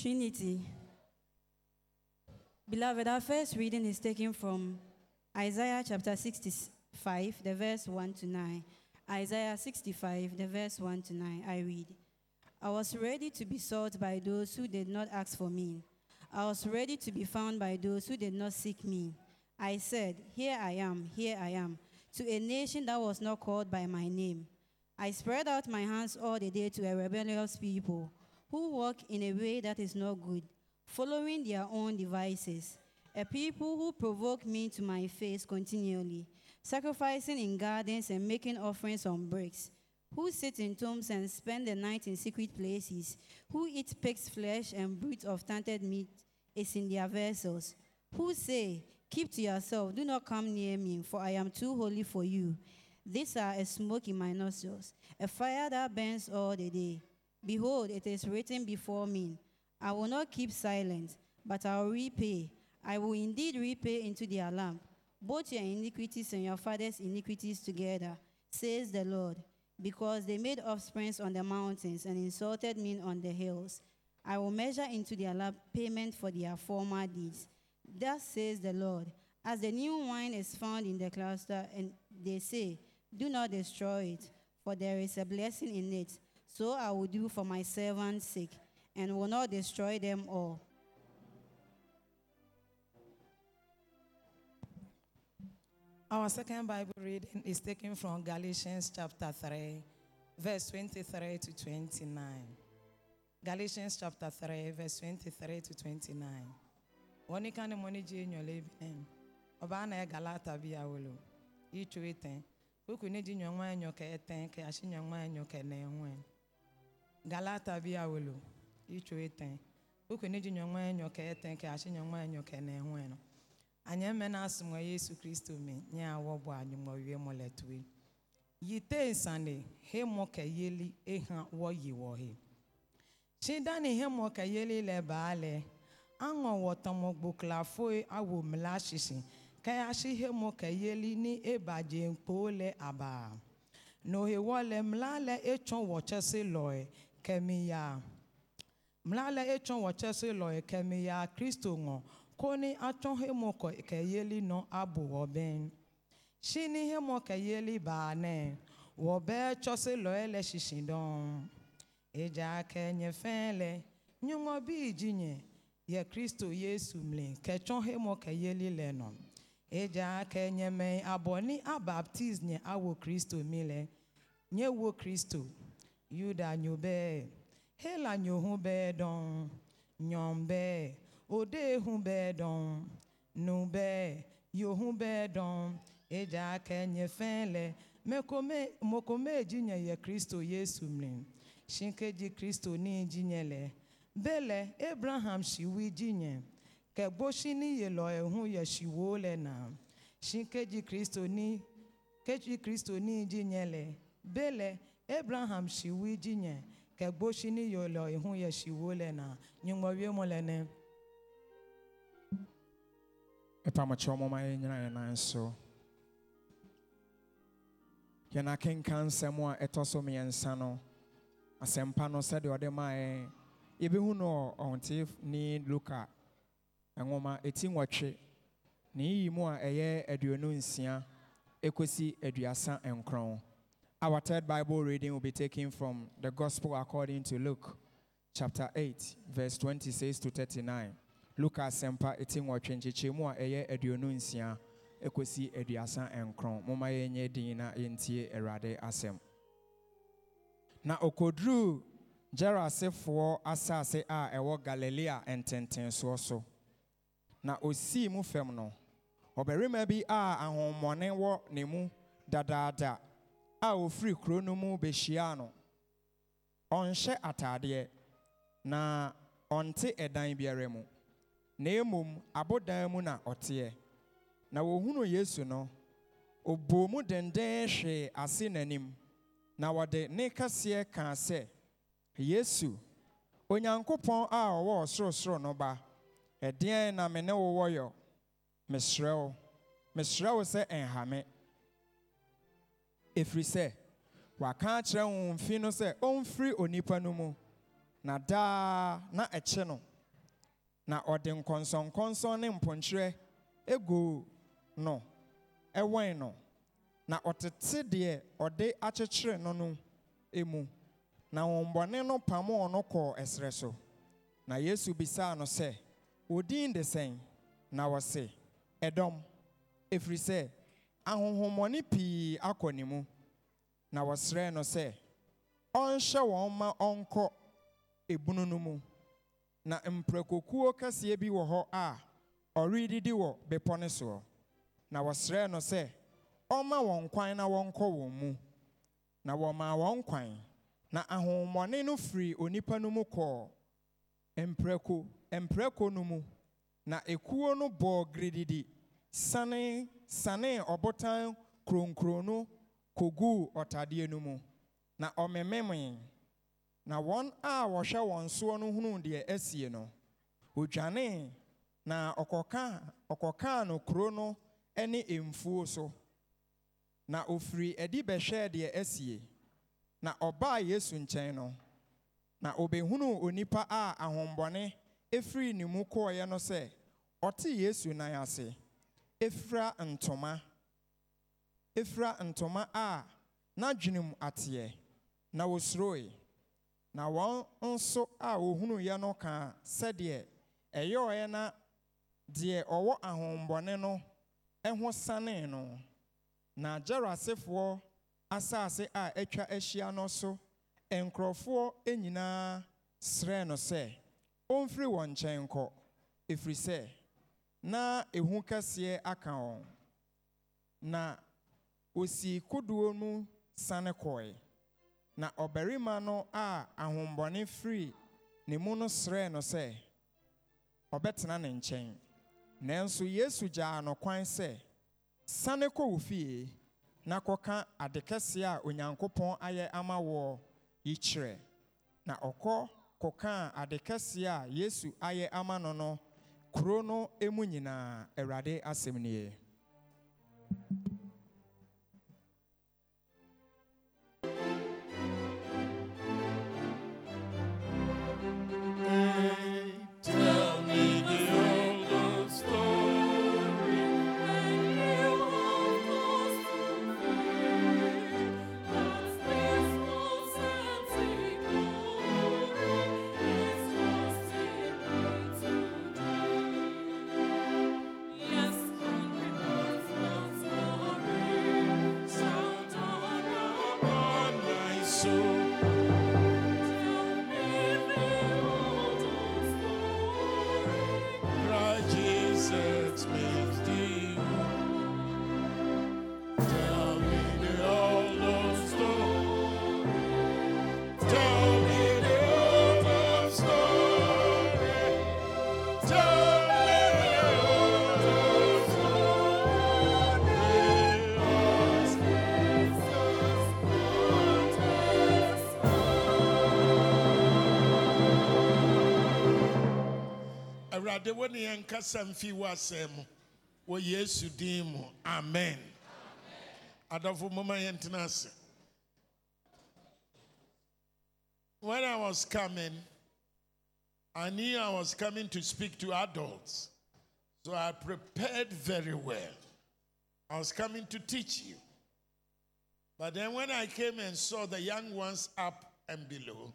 Trinity. Beloved, our first reading is taken from Isaiah chapter 65, the verse 1 to 9. Isaiah 65, the verse 1 to 9. I read I was ready to be sought by those who did not ask for me. I was ready to be found by those who did not seek me. I said, Here I am, here I am, to a nation that was not called by my name. I spread out my hands all the day to a rebellious people who walk in a way that is not good, following their own devices. A people who provoke me to my face continually, sacrificing in gardens and making offerings on bricks, who sit in tombs and spend the night in secret places, who eat pig's flesh and brood of tainted meat is in their vessels, who say, Keep to yourself, do not come near me, for I am too holy for you. These are a smoke in my nostrils, a fire that burns all the day. Behold, it is written before me. I will not keep silent, but I will repay. I will indeed repay into their lamp both your iniquities and your father's iniquities together, says the Lord, because they made offsprings on the mountains and insulted me on the hills. I will measure into their lap payment for their former deeds. Thus says the Lord, as the new wine is found in the cluster, and they say, Do not destroy it, for there is a blessing in it. So I will do for my servants' sake, and will not destroy them all. Our second Bible reading is taken from Galatians chapter 3, verse 23 to 29. Galatians chapter 3, verse 23 to 29. Wani kane moni je nyole binen. Oba na galata bi awolo. Ichu eten. Kuku ne ji nyonwa enyo ke eten ke ashi nyonwa enyo ke ne enwen. galata bia welo icho eten okwenye ji nyonwa enyo ka eten ka achi nyonwa enyo ka na enwe no. Anya mme na asumwa yesu kristo me nye awo bo anyu mo wie mo letwe yite nsane he mo ka yeli eha wo yi wo he shindani he mo ka yeli le baale anwo wotomo gboklafo awo mla shishi. Ka ya shi he mo ka yeli ni ebaje mpo le aba. No he wo mla le echon wo chese kemi ya mla le etsɔ wɔtsɛse lɔe kemi ya kristo ŋɔ koni atsɔ hemɔ kɔ kɛyeli nɔ abo wɔbɛn sini hemɔ kɛyeli baanɛ wɔbɛ tsɔse lɔɛ lɛ sisi dɔn edza kɛ nye fɛn lɛ nyɔŋɔ bi dzi nye yɛ kristo yesu mle kɛtsɔ hemɔ kɛyeli lɛ nɔ edza kɛ nye mɛ abɔ ni abaptize nye awo kristo mi lɛ nye wo kristo yuda nyo bɛɛ hela nyo ho bɛɛ dɔn nyɔn bɛɛ ode ho bɛɛ dɔn nu bɛɛ yo ho bɛɛ dɔn edza kɛnyɛ fɛn lɛ mɛkome mokome dzinyɛ yɛ kristo yesu mli sinkedzi kristo ni dzinyɛ lɛ bɛlɛ abraham siwi dzinyɛ kɛgbosi ni yelɔ ehu yɛ siwo lɛ na sinkedzi kristo ni kedzi kristo ni dzinyɛ lɛ bɛlɛ abraham ṣìwí jíyẹn kẹgbóṣí níyè lọ ẹ̀hún yẹ ṣìwó lẹ nà nyìnbọn wíwọ́n mọ́ lẹ́nẹ́. ɛpamakyɛ ɔmoma yɛ nyina yɛ nan so yɛn akenka a ɛtɔ so mmiɛnsa no. Asɛmpa no sɛdeɛ ɔde maa yɛn yɛbɛhu no ɔnteefni luka. Nwoma ɛti nwɔtwe ne yiyi a ɛyɛ aduonu nsia. Ɛkɔsi aduasa nkron our third bible reading will be taken from the gospel according to luke chapter 8 verse 26 to 39 luka asɛmpa ɛti nwɔtwe nkyekyɛmu a ɛyɛ aduonu nsia ɛkɔsi aduasa nkron momma yɛnyɛ din na yɛntie awurade asɛm na ɔkɔduruu gerasefoɔ asase a ɛwɔ galilea ntentensoɔ so na osii mu fam no ɔbarima bi a ahommɔne wɔ ne mu dadaada a ofiri kuro no mu bɛhyiaa no ɔnhyɛ ataadeɛ na ɔnte ɛdan biara mu. Na mmom abodan mu na ɔteɛ. Na wɔhunu yesu no ɔbɔɔ mu denden hwee ase n'anim. Na wɔde ne kɛseɛ kaa sɛ yesu onyankopɔn a ɔwɔ ɔsorosoro no ba ɛdeɛn na me ne wo wɔyɔ mesrɛ wo. Mesrɛ wo sɛ ɛnhame ɛfiri sɛ waka akyerɛ wo mfi no sɛ ɔmfiri onipa no mu. Na daa na ɛkye no. Na ɔde nkɔnsɔnkɔnsɔn ne mponkyerɛ egu no ɛwɛn no. Na ɔtete deɛ ɔde akyekyere no no emu. Na wɔnbɔne no pamoo no kɔɔ ɛserɛ so. Na yesu bisaa no sɛ odin de sɛn? Na wɔse ɛdɔm. Ɛfiri sɛ ahonhommɔne pii akɔ ne mu. Na wɔsrɛ no sɛ ɔnhyɛ wɔn ma ɔnkɔ ebunu no mu. Na mprakokuo kɛseɛ bi wɔ hɔ a ɔredidi wɔ bepɔ no soɔ. Na wɔsrɛ no sɛ ɔmma wɔn kwan na wɔnkɔ wɔn mu. Na wɔmaa wɔn kwan. Na ahonhommɔne no firi onipa no mu kɔɔ mprako mprako no mu. Na ekuo no bɔɔ girididi sane sanee ɔbotan kronkron no ɔtadeɛ no mu. Na ɔmememee na wɔn a wɔhwɛ wɔn soɔ no hunuu deɛ asie no odwanee na ɔkɔkaa ɔkɔkaa no kuro no ne mfuo so. Na ofiri adi bɛhwɛɛ deɛ asie. Na ɔbaa yesu nkyɛn no na obehunuu onipa a ahombɔne efiri ne mu kɔɔeɛ no sɛ ɔte yesu nan ase. Efira ntoma. Efira ntoma a n'adwenem ateɛ. Na wosuroe na wɔn nso a wohunuiɛ no kaa sɛdeɛ ɛyɛɔɛ na deɛ ɔwɔ ahombɔne no ho sanee no. Na gyarasefoɔ asase a atwa ahyia no so nkurɔfoɔ nyinaa srɛɛ no sɛ ɔmfiri wɔn nkyɛn nkɔ. Ɛfiri sɛ na ehu kɛseɛ aka wɔn. Na osii kodoɔ mu sane kɔe na ɔbarima no a ahombɔne firi ne mu no srɛɛ no sɛ ɔbɛtena ne nkyɛn. Nanso yesu gyaa no kwan sɛ sane kɔ wo fie na kɔka ade kɛseɛ a onyankopɔn ayɛ ama wɔ yi kyerɛ. Na ɔkɔ kɔkaa ade kɛseɛ a yesu ayɛ ama no no kuro no mu nyinaa awurade asɛm nie awurade wo ne yɛn nkasa mfi wo asɛm mu. Wɔ yesu din mu. Amen. Adɔfo moma yɛntena ase. When i was coming i knew i was coming to speak to adults. So i prepared very well. I was coming to teach you. But then when i came and saw the young ones up and below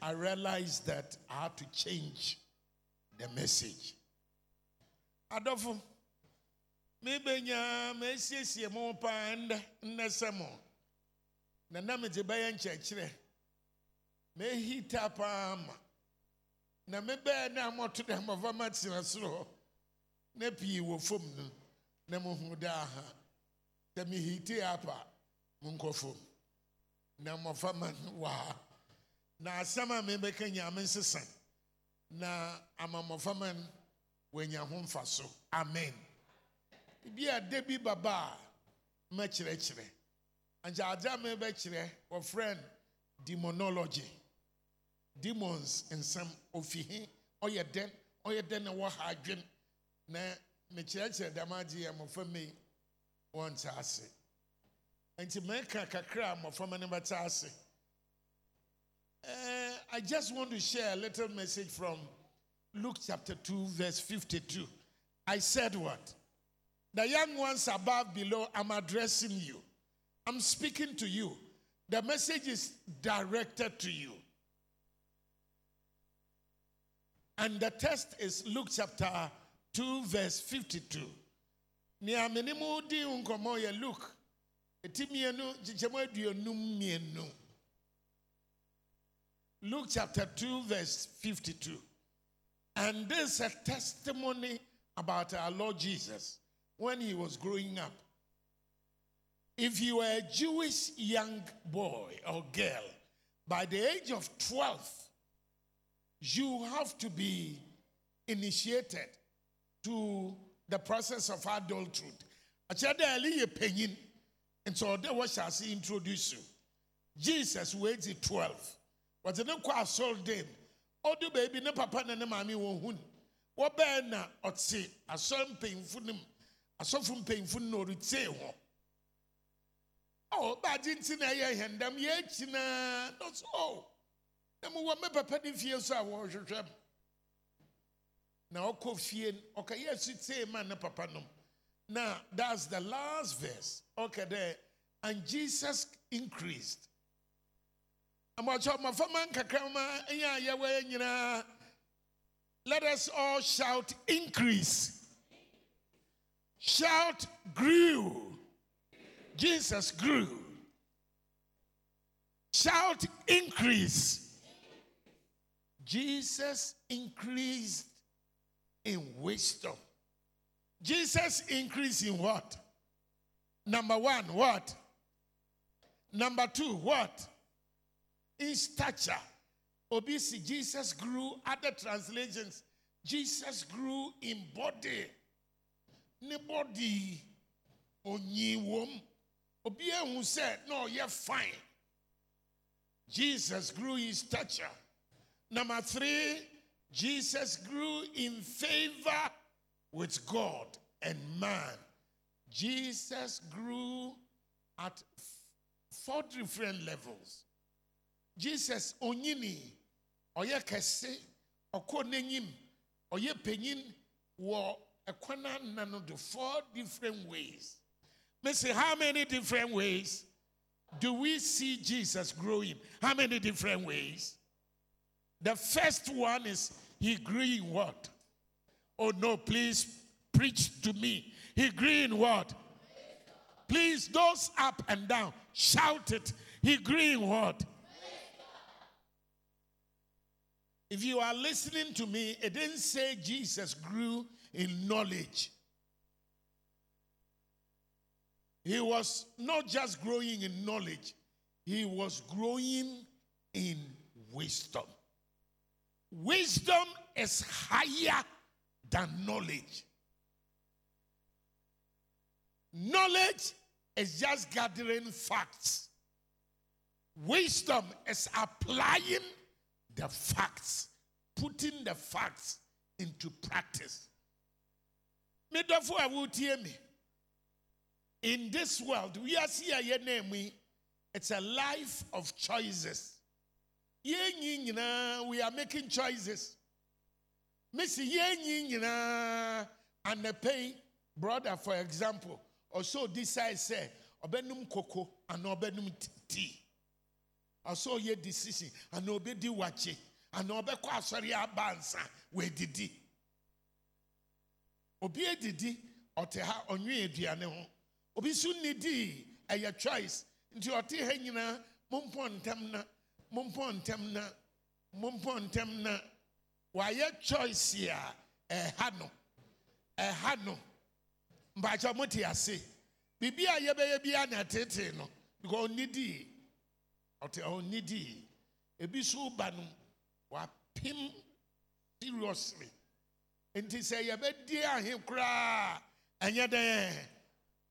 i realized that i had to change the message. Adolfo, mebenya mesiesie mo paa ndɛ nnɛ sɛ mo. Na na mede bɛyɛ nkyerɛkyerɛ. Mehita paa ma na mebɛɛ na mɔto dɛ mmɔfa ma tena soro. Hɔ na pii na mohu daa ha. Sɛ mehite apa monkɔ fam. Na mmɔfa ma no na asɛm a mebɛka nyame nsesa na amammɔfama no ho mfa amen. Bi a da bi baba a mɛkyerɛkyerɛ. Ankyɛ adze a mebɛkyerɛ wɔfrɛ no demonology. Demons nsɛm ofi he ɔyɛ dɛn ɔyɛ dɛn na wɔ ha adwen? Na mekyerɛkyerɛ dɛm agye yɛ mmɔframma yi wɔnte ase. Nti mɛka kakra a mmɔframma no bɛte ase Uh, I just want to share a little message from Luke chapter 2, verse 52. I said what? The young ones above, below, I'm addressing you. I'm speaking to you. The message is directed to you. And the text is Luke chapter 2, verse 52. Nea mene mu di Luke. Eti mmienu, kyekyɛmu aduonum. Luke chapter 2, verse 52. And this is a testimony about our Lord Jesus when he was growing up. If you were a Jewish young boy or girl, by the age of 12, you have to be initiated to the process of adulthood. Ɛli yɛ panyin nti ɔde wɔhyɛ ase introduce you. Jesus wage 12. Wɔde ne kɔ asɔre dɛm. Ɔde baabi ne papa ne ne maame wɔn hu no. Wɔbɛn na ɔte asɔre mpanyinfo no mu. Asɔfo mpanyinfo no na ɔretie wɔn. Oh, baagye nti na ɛyɛ hɛndɛm yɛ akyi naa. Dɔs oh. Na mo wɔ me papa ne fie so a wɔrehwehwɛ m. Na ɔkɔ fie no, ɔkɛyɛ asutee ma ne papa nom. Now, that's the last verse. Okay, there. And Jesus increased. Let us all shout increase. Shout grew. Jesus grew. Shout increase. Jesus increased in wisdom. Jesus increased in what? Number one, what? Number two, what? In stature. Obviously, Jesus grew. Other translations, Jesus grew in body. Ne body. Onyi wom. Obi who said, no, you're fine. Jesus grew in stature. Number three, Jesus grew in favor with God and man. Jesus grew at four different levels. Jesus onyini, oye kese, ɔkɔ n'enyim, ɔyɛ panyin wɔ ɛkwana nano the four different ways. Me say how many different ways do we see Jesus growing? How many different ways? The first one is he grew in what? Oh no, please preach to me. He grew in what? Please, those up and down, shout it. He grew in what? If you are listening to me, it didn't say Jesus grew in knowledge. He was not just growing in knowledge, he was growing in wisdom. Wisdom is higher than knowledge. Knowledge is just gathering facts. Wisdom is applying the facts, putting the facts into practice. Medafo a wotie me. In this world, we are seeing a name. It's a life of choices. We are making choices. Missy yɛn nyinaa anapɛ brother for example ɔsɔ decide say, ɔbɛnum koko and ɔbɛnum tea ɔsɔ yɛ decision. Anaa ɔbɛdi wakye anaa ɔbɛkɔ asɔre aba nsa. Wɛdidi obi edidi ɔte ha ɔnwe aduane ho. Obi nso nidi ɛyɛ choice. Nti ɔte ha nyinaa mompɔ ntɛm na mompɔ ntɛm na mompɔ ntɛm na. Wayɛ choice a ɛha no ɛha no. Mpakyɛ mote ase. Biribi a yɛbɛyɛ biara na ɛtetee no because ɔnnidi ɔte ɔnnidi ebi so ba no wapem seriously. Nti sɛ yɛbɛdi ahe koraa ɛnyɛ dɛn?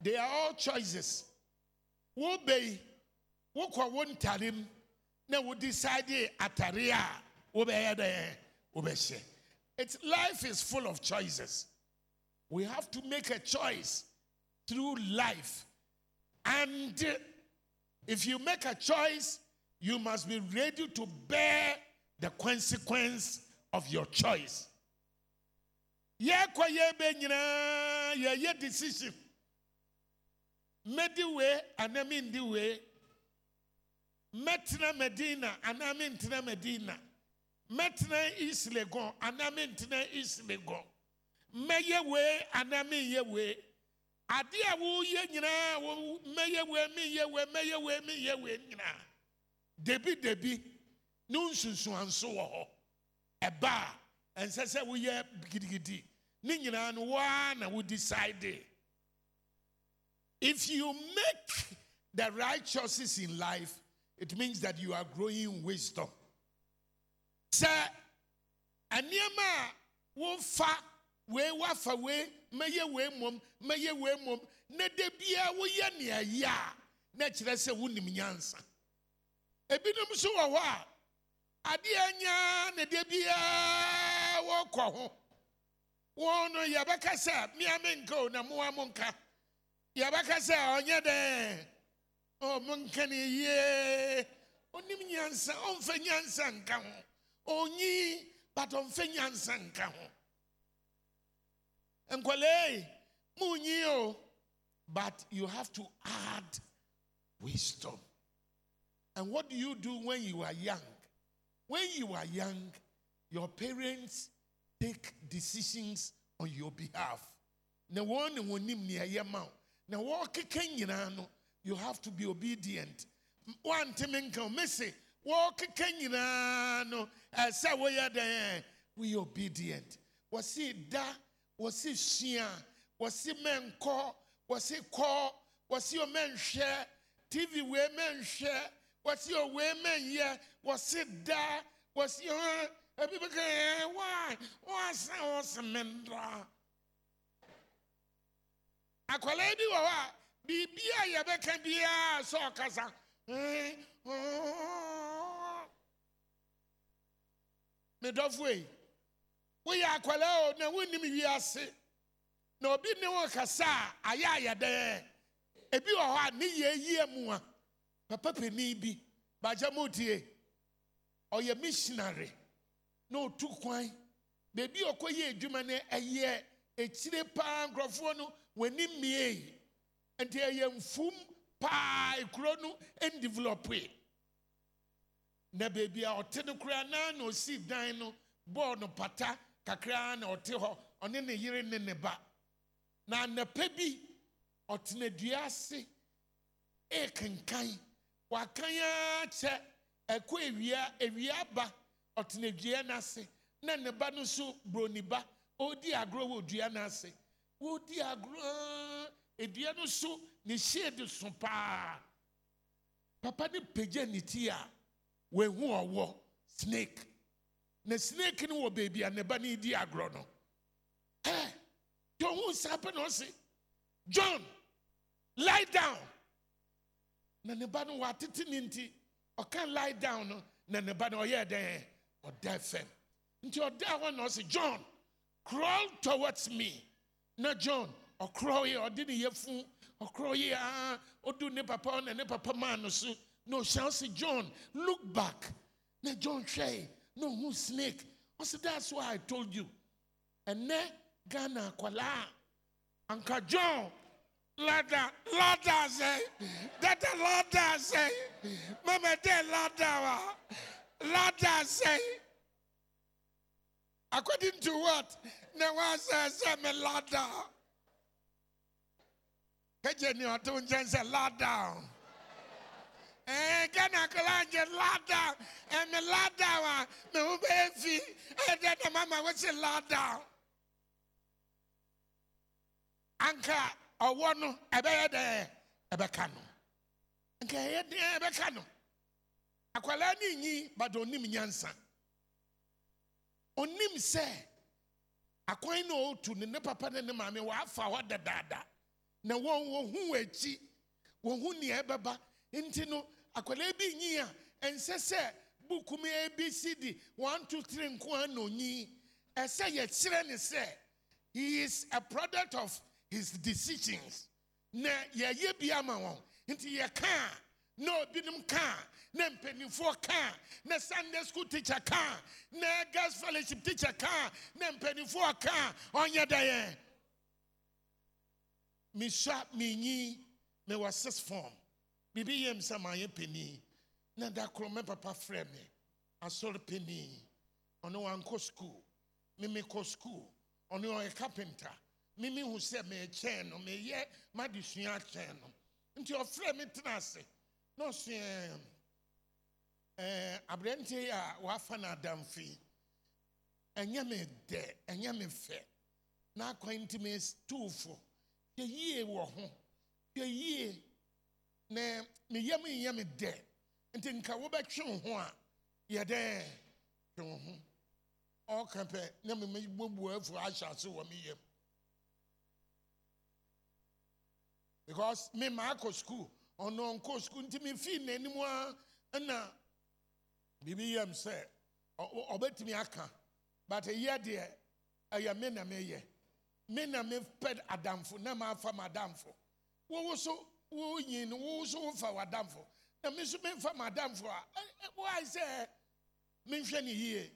They are all choices. Wobɛyi wokɔ wo ntarem na wo decide atare a wobɛyɛ dɛn? Wobɛhyɛ it's life is full of choices. We have to make a choice through life and if you make a choice you must be ready to bear the consequence of your choice. Yɛkɔ yɛbɛ nyinaa decision. Mɛdi wei anaa mendi wei. Mɛtena Medina anaa mentena Medina. Mɛtena East Legon anaa mentena East Legon. Mɛyɛ wei anaa. Ade a woyɛ nyinaa mɛyɛ wei menyɛ wei mɛyɛ wei menyɛ wei nyinaa. Debi debi ne nsunsuanso wɔ hɔ. Ɛba a ɛnsɛ sɛ woyɛ gidigidi. Ne nyinaa no woa na wo decide. If you make the right choices in life, it means that you are growing in wisdom. Sɛ nneɛma a wofa wei wafa wei mɛyɛ wei mmom mɛyɛ wei mmom na da biara woyɛ nea yɛ a na kyerɛ sɛ wonim nyansa. Ebinom nso wɔ hɔ a adeɛ nyaa na da biara wɔkɔ ho. Wɔn no yɛbɛka sɛ mmea o na mmoa mo nka. Yɛbɛka sɛ ɔnyɛ dɛn. Oh, monka ne yie. Onim nyansa, ɔmfa nyansa nka ho. Onyi, but ɔmfa nyansa nka ho. But you have to add wisdom. And what do you do when you are young? When you are young, your parents take decisions on your behalf. Na wɔn wɔn nim nea ɛyɛ. Na wɔrekeka nyinaa you have to be obedient. Wantemi nka o, mese wɔrekeka nyinaa no, ɛsɛ wɔyɛ dɛn? Wɔyɛ obedient. Wɔsi da, wɔsi sua, wɔsi mɛnkɔ, wɔsi kɔ, wɔsi ɔmɛnhwɛ, TV wei mɛnhwɛ, wɔsi owei mɛnyɛ, wɔsi da, wɔsi hɔ, ebi bɛ kɛ ɛɛ waa, wɔasa wɔsi mɛndra. Akwadaa bi wɔ hɔ a biribi a yɛbɛka biara sɛ ɔkasa. "Eh, oh." Me dɔfo yi, woyɛ akwadaa o na wonnim wiase. Na obi ne wo kasa a ayɛ ayɛ dɛɛ. Ebi wɔ hɔ a ne yɛ yie mu a. Papa panin bi bàjẹ́ mo tie ɔyɛ missionary. Na otu kwan. Beebi ɔkɔyɛ adwuma no ɛyɛ akyire paa nkurɔfoɔ no wɔni mmie. Nti ɛyɛ mfum paa ekuro no ndevelope na beebi a ɔte no koraa naa na osi dan no bɔɔl no pata kakra na ɔte hɔ ɔne ne yere ne ne ba. Na anapa bi ɔtena dua ase ekenkan. Wakan ara kyɛ ɛkɔ ewia ewia ba ɔtena dua n'ase. Na ne ba no nso broni ba ɔredi agorɔ wɔ dua n'ase. Wɔredi agorɔ edua no so ne shade so paa. Papa ne pagya ne ti a wɔehu ɔwɔ snake na snake no wɔ beebi a ne ba no redi agorɔ no. Ɔho nsa pɛ na ɔse john lie down. Na ne ba no watete ne nti ɔka lie down no na ne ba no ɔyɛ dɛn ɔda fam. Nti ɔda hɔ na ɔse john crawl towards me. Na john ɔkorɔ yi ɔde ne yɛfu ɔkorɔ yi aa ɔdu ne papa na ne papa maa no na ɔhyɛ ɔse john look back. Na john yi na ɔhu snake? Ɔse that's why i told you. And ɛnɛ ghana akwadaa anka john lada lada sɛ dada lada sɛ mama dɛ lada wa lada sɛ according to what? Na sɛ sɛ me lada. Kɛgye ni ɔto nkyɛn lada ɛɛ akwadaa nkyɛn lada. Ɛmi lada wa me ho bɛyɛ fi ɛdɛ na mama wɔsi lada. Anka ɔwɔ no ɛbɛyɛ dɛ ɛbɛka no nka ɛyɛ dɛ ɛbɛka no akwadaa ne nyi bada onim nyansa. Onim sɛ akwan na ɔretu ne ne papa ne ne maame wɔafa hɔ dadaada na wɔn wɔn ho akyi wɔn ho nea ɛbɛba nti no akwadaa bi nyi a ɛnsɛ sɛ buku mu abcd one two three nko ara na onyi ɛsɛ yɛkyerɛ ne sɛ he is a product of his decisions. Na yɛyɛ bi ama wɔn. Nti yɛka a na obinom ka a na mpanimfoɔ ka a na sunday school teacher ka a na girls fellowship teacher ka a na mpanimfoɔ ka a ɔnyɛ dɛyɛ mesua menyi mewɔ six form biribi yɛ m sɛ maayɛ panin. Na da koro me papa frɛ me asɔre panin. Ɔne wankɔ school. Meme kɔ school. Ɔne ɔyɛ carpenter. Meme hu sɛ meekyɛn no meyɛ madesua akyɛn no. Nti ɔfrɛ me tena ase. Na ɔso ɛɛ aberanteɛ yi a wafa no adamfo ɛnyɛ me dɛ ɛnyɛ me fɛ. Na akwan nti me tuufo hwɛ yie wɔ ho. Hwɛ yie na meyam nyɛ me dɛ nti nka wobɛtwe wo ho a yɛdɛ twe wo ho. Ɔka pɛ na memebɔbua afu ahyɛ ase wɔ me yam because me ma akɔ school ɔno ɔnkɔ school nti mefii n'anim a ɛna biribi yam sɛ ɔ- ɔbɛtumi aka. But ɛyɛ deɛ ɛyɛ me na meyɛ. Me na adamfo na maafa m'adamfo. Wowo so wonyi no wowo so wofa w'adamfo. Na me nso memfa m'adamfo a woae sɛ menhwɛ ne yie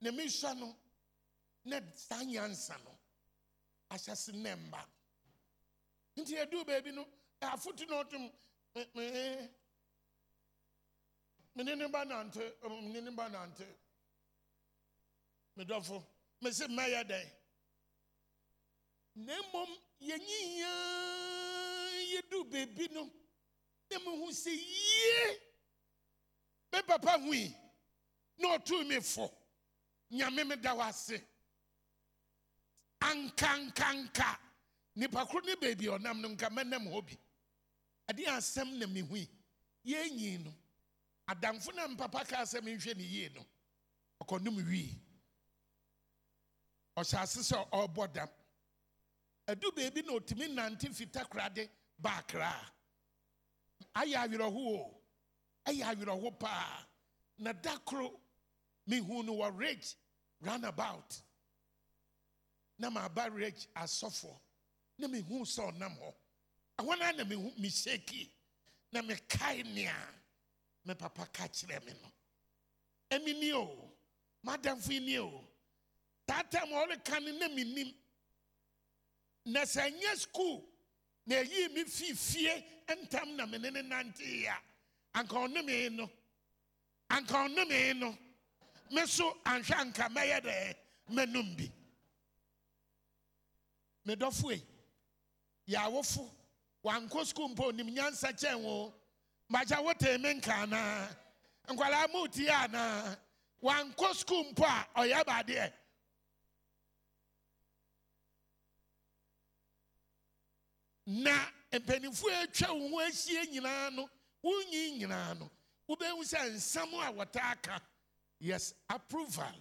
na mesua no na saa nyansa no ahyɛ se nnɛ mba nti ɛduu baabi no afotu no ɔtom me- me- mene ne ba nante mene ne ba nante medɔfo mese mmɛyɛ dɛn na mmom yɛnyiyaa yɛduu baabi no. Na mehu sɛ yie! Me papa hui na ɔtoo me fo nyame meda wo ase. Ankankanka nipa koro ne baabi ɔnam no nka mɛnam hɔ bi. Ade asɛm na mehui yɛnyi no. Adamfo na mpapa ka sɛ menhwɛ ne yie no ɔkɔnom wie ɔhyɛ ase sɛ dam adu baabi na ɔtumi nante fita korade baakra. Ayɛ awerɛho o. Ayɛ awerɛho paa na da koro wɔ rage runabout na maaba rage asɔfoɔ na mehu sɛ ɔnam hɔ. Ɛhɔ no na mehu mehyɛki na mekae nea me papa ka kyerɛ me no. Ɛmi ni o. Madamfo ni o. Saa tam a ɔreka no na menim na sɛ nyɛ skuul na ɛyii me fii fie ntam na mene ne nanteeɛ a anka ɔnome no. Anka ɔnome no. Me so anhwɛ anka mɛyɛ dɛ mɛnom bi. Me dɔfoe yɛ awofo wankɔ skuul mpo onim nyansa kyɛn wo. Magya wotee me nka anaa? Nkwalaa mootie anaa? Wankɔ skuul mpo a ɔyɛ baadeɛ na mpanimfoɔ a atwa wo ho ahyia nyinaa no wonyi nyinaa no. Wobɛhu sɛ nsɛm a wɔtaa ka yes approval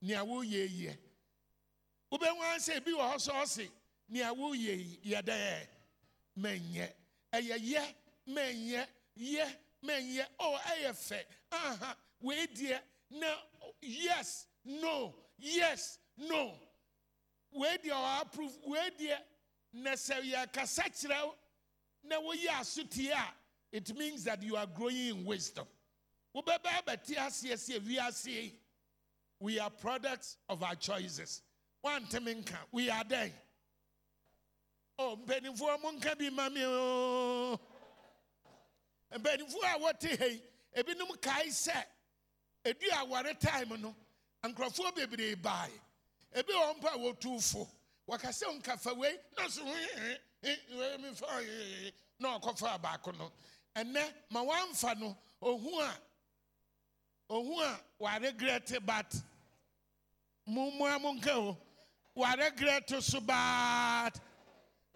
nea woyɛ yɛ wobɛhu ara sɛ ebi wɔ hɔ sɛ ɔse nea woyɛ yi yɛdɛ mɛnyɛ ɛyɛ yɛ mɛnyɛ yɛ mɛnyɛ ɔ ɛyɛ fɛ. Aha wei deɛ na yes no yes no. Wei deɛ ɔ approve wei deɛ it means that you are growing in wisdom. We are products of our choices. Wanteme nka we are dɛn? Oh mpanimfoɔ mo nka bi ma me o. Mpanimfoɔ a wɔte yi ebinom kae sɛ edu aware time no nkurɔfoɔ bebree bae. Ebi wɔ mpa a wɔtu fo wɔkasɛ nkafa wei na so mefa na ɔkɔfa baako no. Ɛnɛ ma wamfa no ohu a ohu a waregrɛte but mummoa mo nka o waregrɛte so but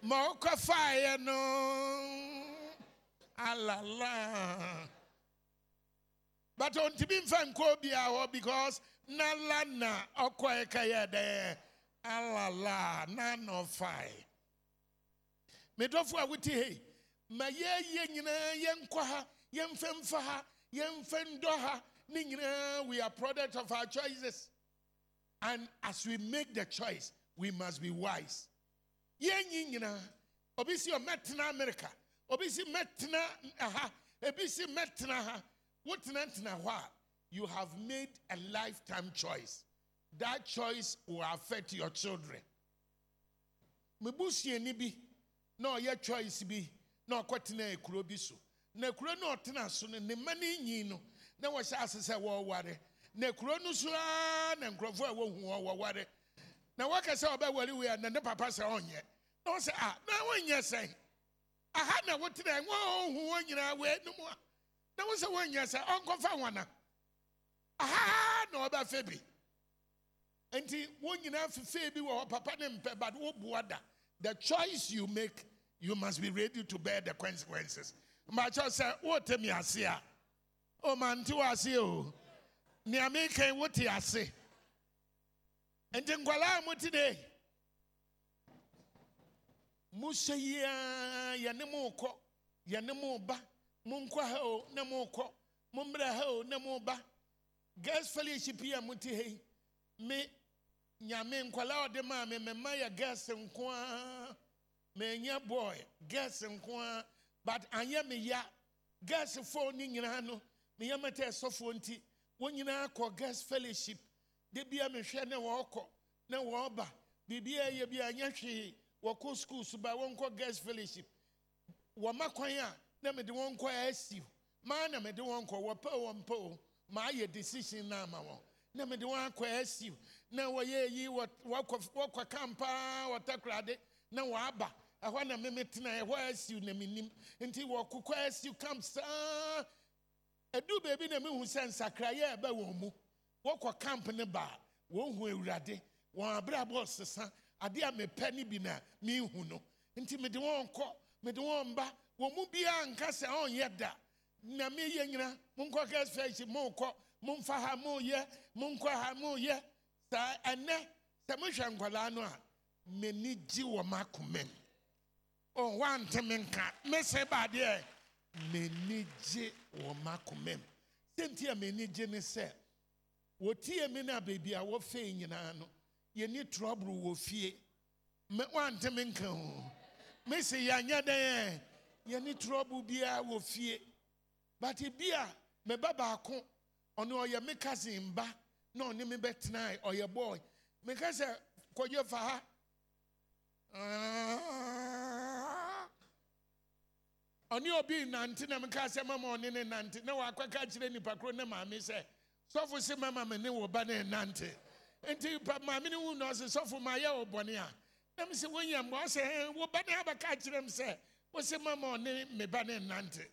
ma ɔkɔfaeɛ no. Alala. But ɔntumi mfa nkɔ biara hɔ because nala na ɔkɔɛ kɛyɛ dɛ. Alala na nɔfae medɔfo a wote hei. Ma yɛyɛ nyinaa yɛnkɔ ha yɛmfa mfa ha yɛmfa ndɔ ha ne nyinaa we are product of our choices. And as we make the choice we must be wise. Yɛnyi nyinaa obi si ɔmɛtena america obi si mɛtena aha ebi si mɛtena ha wotenatena hɔ a you have made a lifetime choice that choice will affect your children. Mebusuani bi na ɔyɛ choice bi na ɔkɔtena ekuro na ekuro no ɔtena so ne mma nyi no na wɔhyɛ ase sɛ wɔreware na ekuro no so ara na nkurɔfoɔ a wɔhu wɔn wɔware na wɔka sɛ ɔbɛware wei a na ne papa sɛ ɔnyɛ na wɔsɛ a na wɔnyɛ sɛn aha na wotena wɔn ohu wɔn nyinaa no mu a. Na wɔsɛ wɔnyɛ sɛ ɔnkɔfa wɔn na aha na ɔbɛfɛ bi. Nti wɔn nyinaa fefee bi wɔ hɔ papa ne mpɛ but wɔbua da the choice you make you must be ready to bear the consequences. Mbakyɛw sɛ wɔte mi ase a ɔmante wɔ ase o. Nea meka wote ase. Nti nkwadaa a mote de mohyɛ yia yɛne mo kɔ yɛne mo ba monkɔ ha o na mo kɔ mommrɛ ha o na mo ba girls fellowship yi a mote ha yi me nyame nkwadaa a ɔde maa me mɛma yɛ girls nko ara. Mɛnya boy girls nko but anyɛ me ya. Girls foɔ ne nyinaa no meyɛ mɛtɛ sɔfoɔ nti wɔn nyinaa kɔ girls fellowship. De bia mehwɛ ne wɔrekɔ na wɔreba biribiara yɛ bi anyɛ hwee. Wɔkɔ school so ba wɔnkɔ fellowship. Wɔma kwan a na mede wɔn kɔ asiw maa na mede wɔn kɔ wɔpɛ o wɔmpɛ o maa yɛ decision na ama wɔn. Na mede wɔn akɔ na wɔyɛ eyi wɔ wɔkɔ wɔkɔ kampaa wɔtakorade. Na wɔaba. Ɛhɔ na meme tena ɛhɔ asiw na menim nti wɔkokɔ asiw camp saa. Edu beebi na mehu sɛ nsakrayɛ ɛbɛ wɔn mu. Wɔkɔ camp ne ba. A wɔhu awurade. Wɔn abrabɔ sesa. Adeɛ a mepɛ ne bi na mehu no. Nti mede wɔn kɔ mede wɔn ba. Wɔn mu biara nka sɛ ɔnyɛ da. Na meyɛ nyina. Monkɔ gas fɛhyi monkɔ. Momfa ha moyɛ. Monkɔ ha moyɛ saa ɛnɛ sɛ mohwɛ nkwadaa no a m'ani gye wɔ m'akoma mu. Ɔ wante me nka mese baadeɛ m'ani gye wɔ m'akoma mu. Sɛnti a m'ani gye ne sɛ wɔtie me no a baabi a wɔfei nyinaa no yɛni trɔboro wɔ fie. Me wante me nka ho. Mese yɛanyɛ dɛn yɛni trɔboro biara wɔ fie. But bi a me ba baako ɔno ɔyɛ me cousin ba na ɔne me bɛtena ɔyɛ boy. Meka sɛ kɔyɛ fa ha. Ah. ɔne obi nante na meka sɛ mama ɔne ne nante na wakɔka kyerɛ nipa koro ne maame sɛ sɔfo se mama me ne wo ba ne nante nti pa- maame no hu na ɔse sɔfo ma yɛ wo bɔne a. Na me sɛ wonya mmoa ɔsɛ "Eh, wo ba ne abɛka kyerɛ m sɛ wo mama ɔne me ba ne nante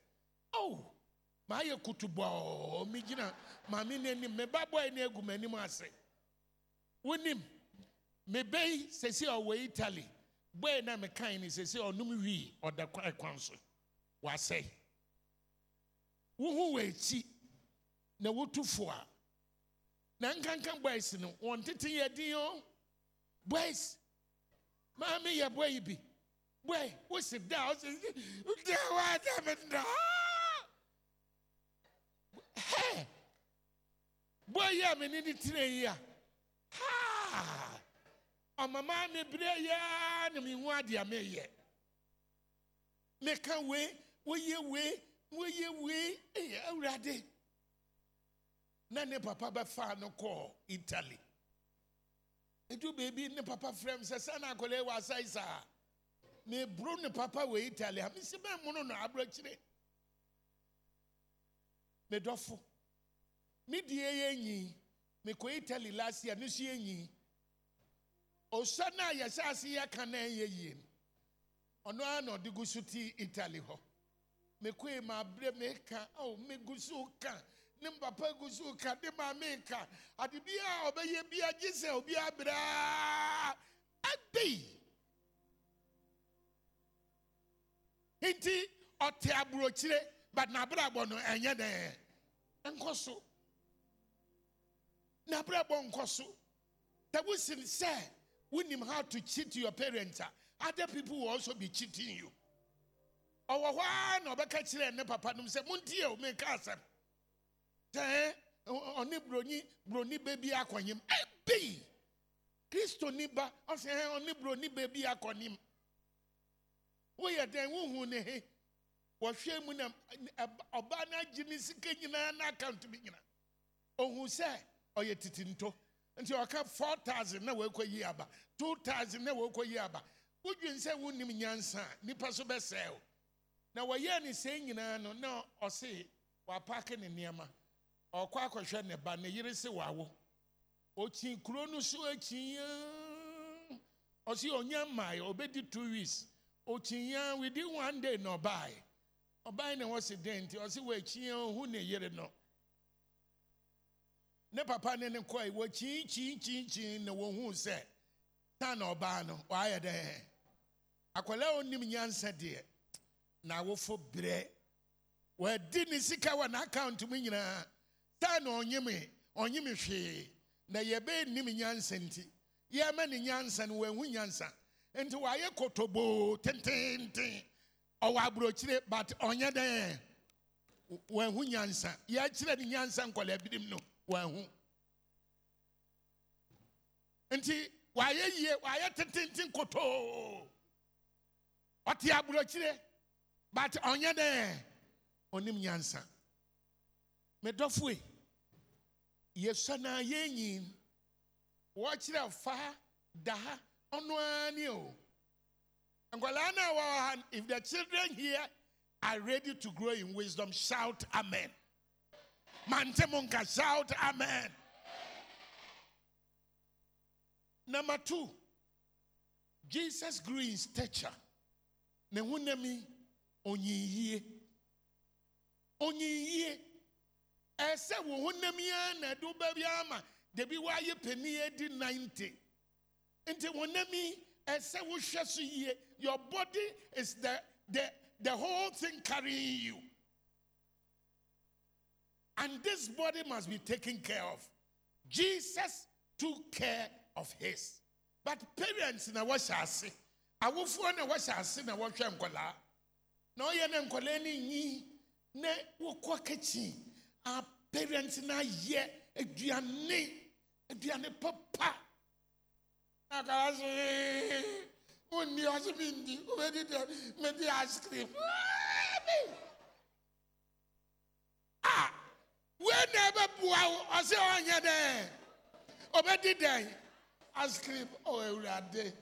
o maayɛ kutubɔɔ megyina maame no anim me ba bɔe ne agu m'anim ase wonim mebɛyi sɛsi a ɔwɔ italy bɔe na mekae ne sɛsi a ɔnom wii ɔda kwa- kwan so wasɛe wohu wɔ akyi na wotu fo na nkanka boys no wɔn tete yɛ din o boys maame yɛ boy bi boy wosi da wosi da wa da mi Hey! Boy, yeah, me need it today, yeah. Ha! Oh, mama, me bray, yeah, me wadi, I may yet. Make a way, will you way, will you way, eh, already. Papa bɛfa no kɔɔ Italy. Etu beebi ne papa frɛ m sɛ sɛ akɔlɛ wɔ asae saa. Meburo ne papa wɔ Italy. Amesi bɛn mu no na. Me die yɛ nyi. Mekɔ italy last year. Ne so yɛ nyi. Ɔsɔ no a yɛhyɛ ase yɛka na ɛyɛ yie no. Ɔno ara na ɔde gu so ti italy hɔ. Mekoe ma abrɛ meka. O megu so ka. Ne papa gu so ka. De ma meka ade bia a ɔbɛyɛ bia gye sɛ obi abraa abei nti ɔte aburokyire but n'abrabɔ no ɛnyɛ dɛ nkɔ so n'abrabɔ nkɔ so sɛ wosin sɛ wonim how to cheat your parents a other people will also be cheating you. Ɔwɔ hɔ ara na ɔbɛka kyerɛ ne papa nom sɛ montie o meka asɛm sɛ ɔne buroni buroni ba bi akɔnyem ɛbei kristoni ba ɔsɛ ɛ, ɔne buroni ba bi akɔnyem woyɛ dɛn wohu ne he wɔhwɛ mu na ɔbaa no agye ne sika nyinaa na account bi nyina. Ohu sɛ ɔyɛ titinto nti ɔka 4000 na wɔakɔ yi aba. 2000 na wɔakɔ yi aba. Wodwen sɛ wonnim nyansa a nnipa so bɛsɛe wo. Na wɔyɛɛ ne sɛi nyinaa no na ɔse wapaake ne nneɛma. Ɔkɔ akɔhwɛ ne ba ne yere se wawo. Ɔkyi kuro no so akyiyaa ɔse ɔnya mmae ɔbɛdi two weeks. Ɔkyiyaa within one day na ɔbae ɔbae na wɔse dɛn nti ɔse wɔakyiyaa ɔhu ne yere no. Ne papa ne ne kɔe wɔkyiinkyiinkyiinkyin na wɔhuu sɛ saa na ɔbaa no waayɛ dɛn? Akwadaa a ɔnim nyansa deɛ na awofo berɛ wɔadi ne sika wɔ n'akaunt mu nyinaa. Saa na ɔnyeme ɔnyeme hwee na yɛbɛɛ nim nyansa nti yɛma ne nyansa no wɔahu nyansa. Nti wɔayɛ kotoboo tententen ɔwɔ aburokyire but ɔnyɛ dɛn wɔahu nyansa. Yɛakyerɛ ne nyansa nkɔla binom no wɔahu nti wɔayɛ yie wɔayɛ tententen kotoo ɔte aburokyire but ɔnyɛ dɛ ɔnim nyansa. Medɔfoe yɛsɔ na yɛnyin wɔkyerɛ fa da ha ɔno ara ne o if the children here are ready to grow in wisdom shout amen. Mante mo shout amen. Number two jesus grew in stature. Ne honam onyinyie onyinyie ɛsɛ wo honam yi ara na ɛde wo ba bi ama. Debi woayɛ panin adi 90 nti honam yi ɛsɛ wohwɛ so yie your body is the, the, the whole thing carrying you. And this body must be taken care of. Jesus took care of his. But parents na wɔhyɛ ase. Awofoɔ na wɔhyɛ ase na wɔhwɛ nkɔlaa na ɔyɛ ne nkɔlaa no nyi na wokɔ kitchen a parents na ayɛ aduane aduane papa Akarazu undi asibindi ubedi de medi ice cream. Ah, we never bua ose onye de. Obedi de ice cream o ewurade.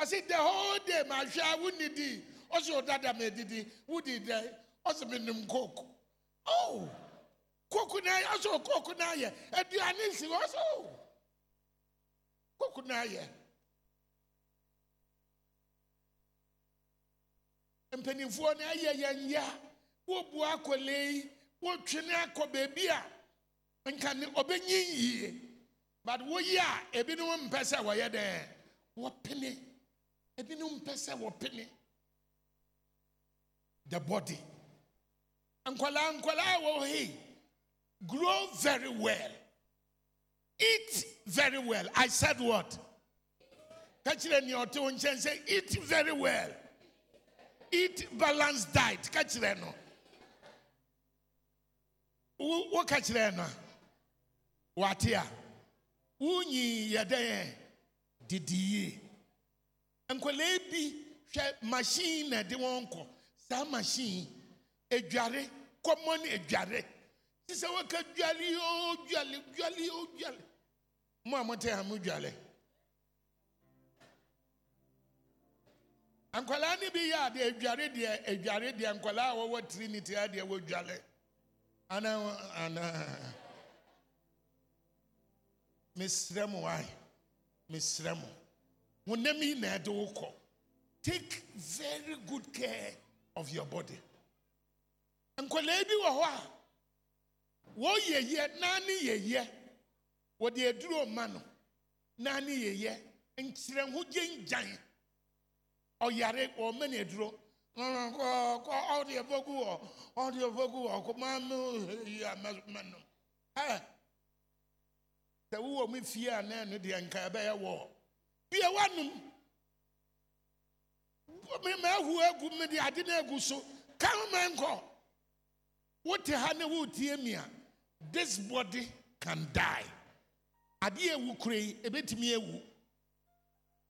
Asi the whole day ma hwa wunidi ose odada oh, medidi wudi de ose minim coke. Oh. Coke na ose oh, coke na ye. Aduane si ose. Oh. Coke na ayɛ mpanimfoɔ no ayɛ yɛn ya wobu akɔlɛ yi wotwene akɔ baabi a nka ne ɔbɛnyi yie but woyi a ebinom mpɛ sɛ wɔyɛ dɛ wɔpene ebinom mpɛ sɛ wɔpene the body. Nkwadaa nkwadaa wɔ hei grow very well eat very well. I said what? Nea ɔte wo nkyɛn sɛ eat very well. Eat balanced diet. Kakyire no. Wo kakyire no wate a wonyi yɛ dɛn didi nkwadaa bi machine na ɛde wɔn kɔ saa machine edware common edware sisan wɔka dwale o dwale dwale o dwale mo a mo te ha mo dwale nkwadaa no bi yɛ adeɛ edware deɛ edware deɛ nkwadaa a wɔwɔ trinity adeɛ wɔ dwale ana ana. Mesrɛ mo ae mesrɛ mo. Honam yi na ɛde wo kɔ. Take very good care of your body. Nkwadaa bi wɔ hɔ a wɔn yɛyɛ naani yɛyɛ wɔde aduro ma no naani yɛyɛ nkyerɛho gye ngyan ɔyare wɔma ne aduro kɔɔ ɔde ɛfɔgu wɔ ɔde ɛfɔgu wɔ kɔmaa mi yi ama no ɛ sɛ wowɔ mu fie a nan no deɛ nka ɛbɛyɛ wɔ bia wanum mmaa ahu egu mi de ade na egu so kan mmaa nkɔ wote ha na wotie mia. This body can die. Adeɛ ewu kura yi ebetumi ewu.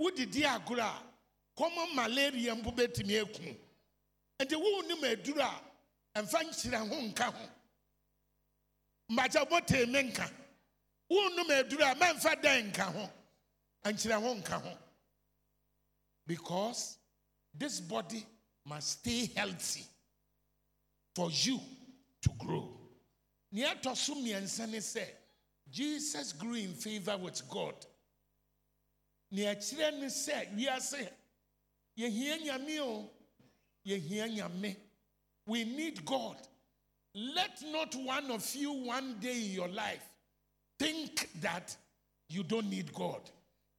Wodidi agorɔ a common malaria mpo betumi eku nti wonnim aduru a ɛmfa nkyerɛ ho nka ho. Mmakyɛ motee me nka. Wonnom aduru a mamfa dɛn nka ho. Ankyerɛ ho nka ho. Because this body must stay healthy for you to grow nea ɛtɔ so mmiɛnsa jesus grew in favor with god. Nea ɛkyerɛ ne sɛ wiase yɛhia nyame o yɛhia we need god. Let not one of you one day in your life think that you don't need god.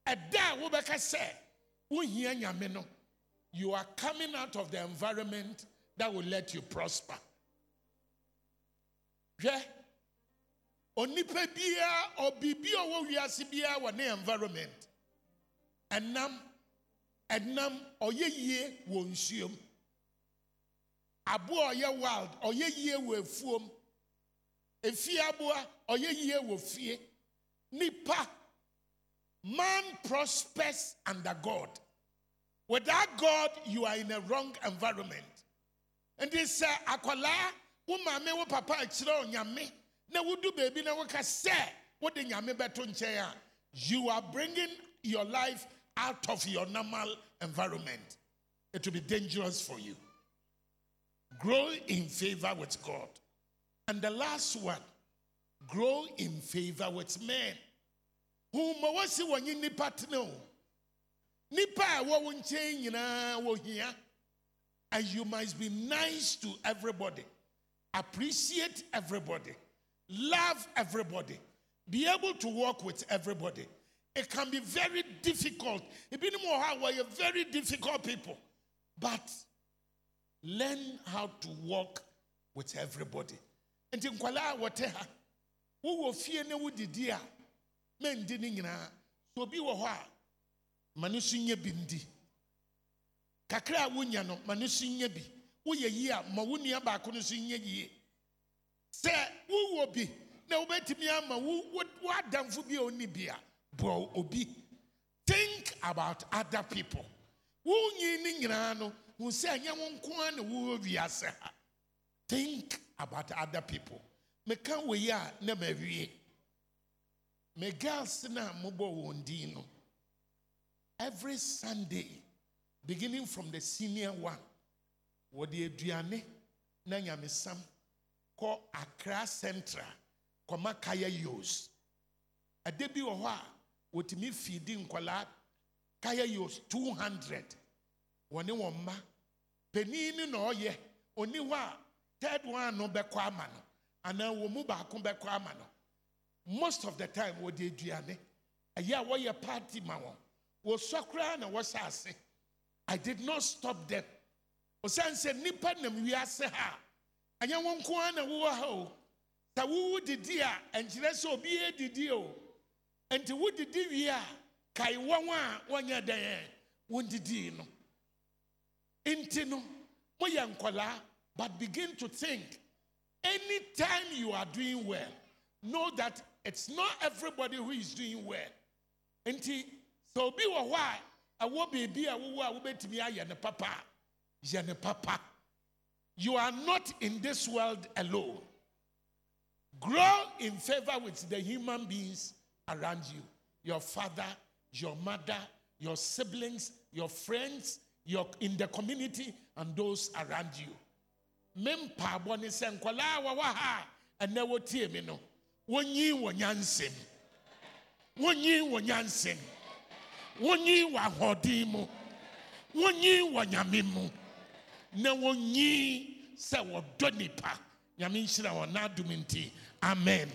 Ɛda a wobɛka you are coming out of the environment that will let you prosper hwɛ? Onipa biara ɔbiribi a ɔwɔ wiase biara wɔ ne environment. Ɛnam ɛnam ɔyɛ yie wɔ nsuom. Aboa ɔyɛ wild ɔyɛ yie wɔ efuom efie aboa ɔyɛ yie wɔ fie. Nipa man prospers under god. Without god you are in a wrong environment. Nti sɛ akwadaa wo papa akyerɛ onyame na na woka sɛ wode nyame bɛto nkyɛn a you are bringing your life out of your normal environment. It will be dangerous for you. Grow in favor with god. And the last one grow in favor with men. Huma wasi wɔnye nipa tena o nipa a nkyɛn nyinaa and you must be nice to everybody appreciate everybody, love everybody, be able to work with everybody. It can be very difficult. More how we're very difficult people, but learn how to work with everybody. And in kwala whatever, who will fear no dear men dinning so be wa manusunya bindi. Kakra wunya no manusunya bi. Woyɛ yie a ma wo nua baako no so nyɛ yie. Sɛ wowɔ bi na wobɛtumi ama wo w'adamfo bi a ɔnni bi a boa obi. Think about other people. Wonyi ne nyinaa no hu sɛ ɛnyɛ wo nko ara na wowɔ wiase ha. Think about other people. Meka wei a na mawie. Me girls na mobɔ wɔn din no every sunday beginning from the senior one wɔde aduane na nyamesam kɔ Accra Central kɔma kaya yos ɛda bi wɔ hɔ a wɔtumi fiidi nkɔlaa kaya yos 200 wɔne wɔn mma. Panin ne na ɔyɛ. Ɔni hɔ a third one no bɛkɔ ama no anaa wɔn mu baako bɛkɔ ama no. Most of the time wɔde aduane. Ɛyɛ a wɔyɛ party ma wɔn. Wɔsɔ koraa na wɔhyɛ ase. I did not stop them ɔsiane sɛ nnipa nam wiase ha. A ɛnyɛ wo nko ara na wowɔ ha o. Sɛ wowo didi a ɛnkyerɛ sɛ obiara didi o. Nti wodidi wie a kae wɔn a no. Nti no but begin to think anytime you are doing well know that it's not everybody who is doing well. Nti sɛ obi wɔ hɔ a ɛwɔ baabi a wowɔ a wobɛtumi ayɛ no papa Yene Papa. You are not in this world alone. Grow in favor with the human beings around you your father, your mother, your siblings, your friends, your in the community, and those around you. Mempa bɔne sɛ nkɔlaa wɔ hɔ ha ɛnɛ wɔtie me no wɔnyi wɔ nyansɛm wɔnyi wɔ nyansɛm wɔnyi wɔ ahoɔden mu wɔnyi wɔ nyame mu na wɔnyi sɛ wɔdɔ nipa. Nyame nhyira wɔn n'adom nti. Amen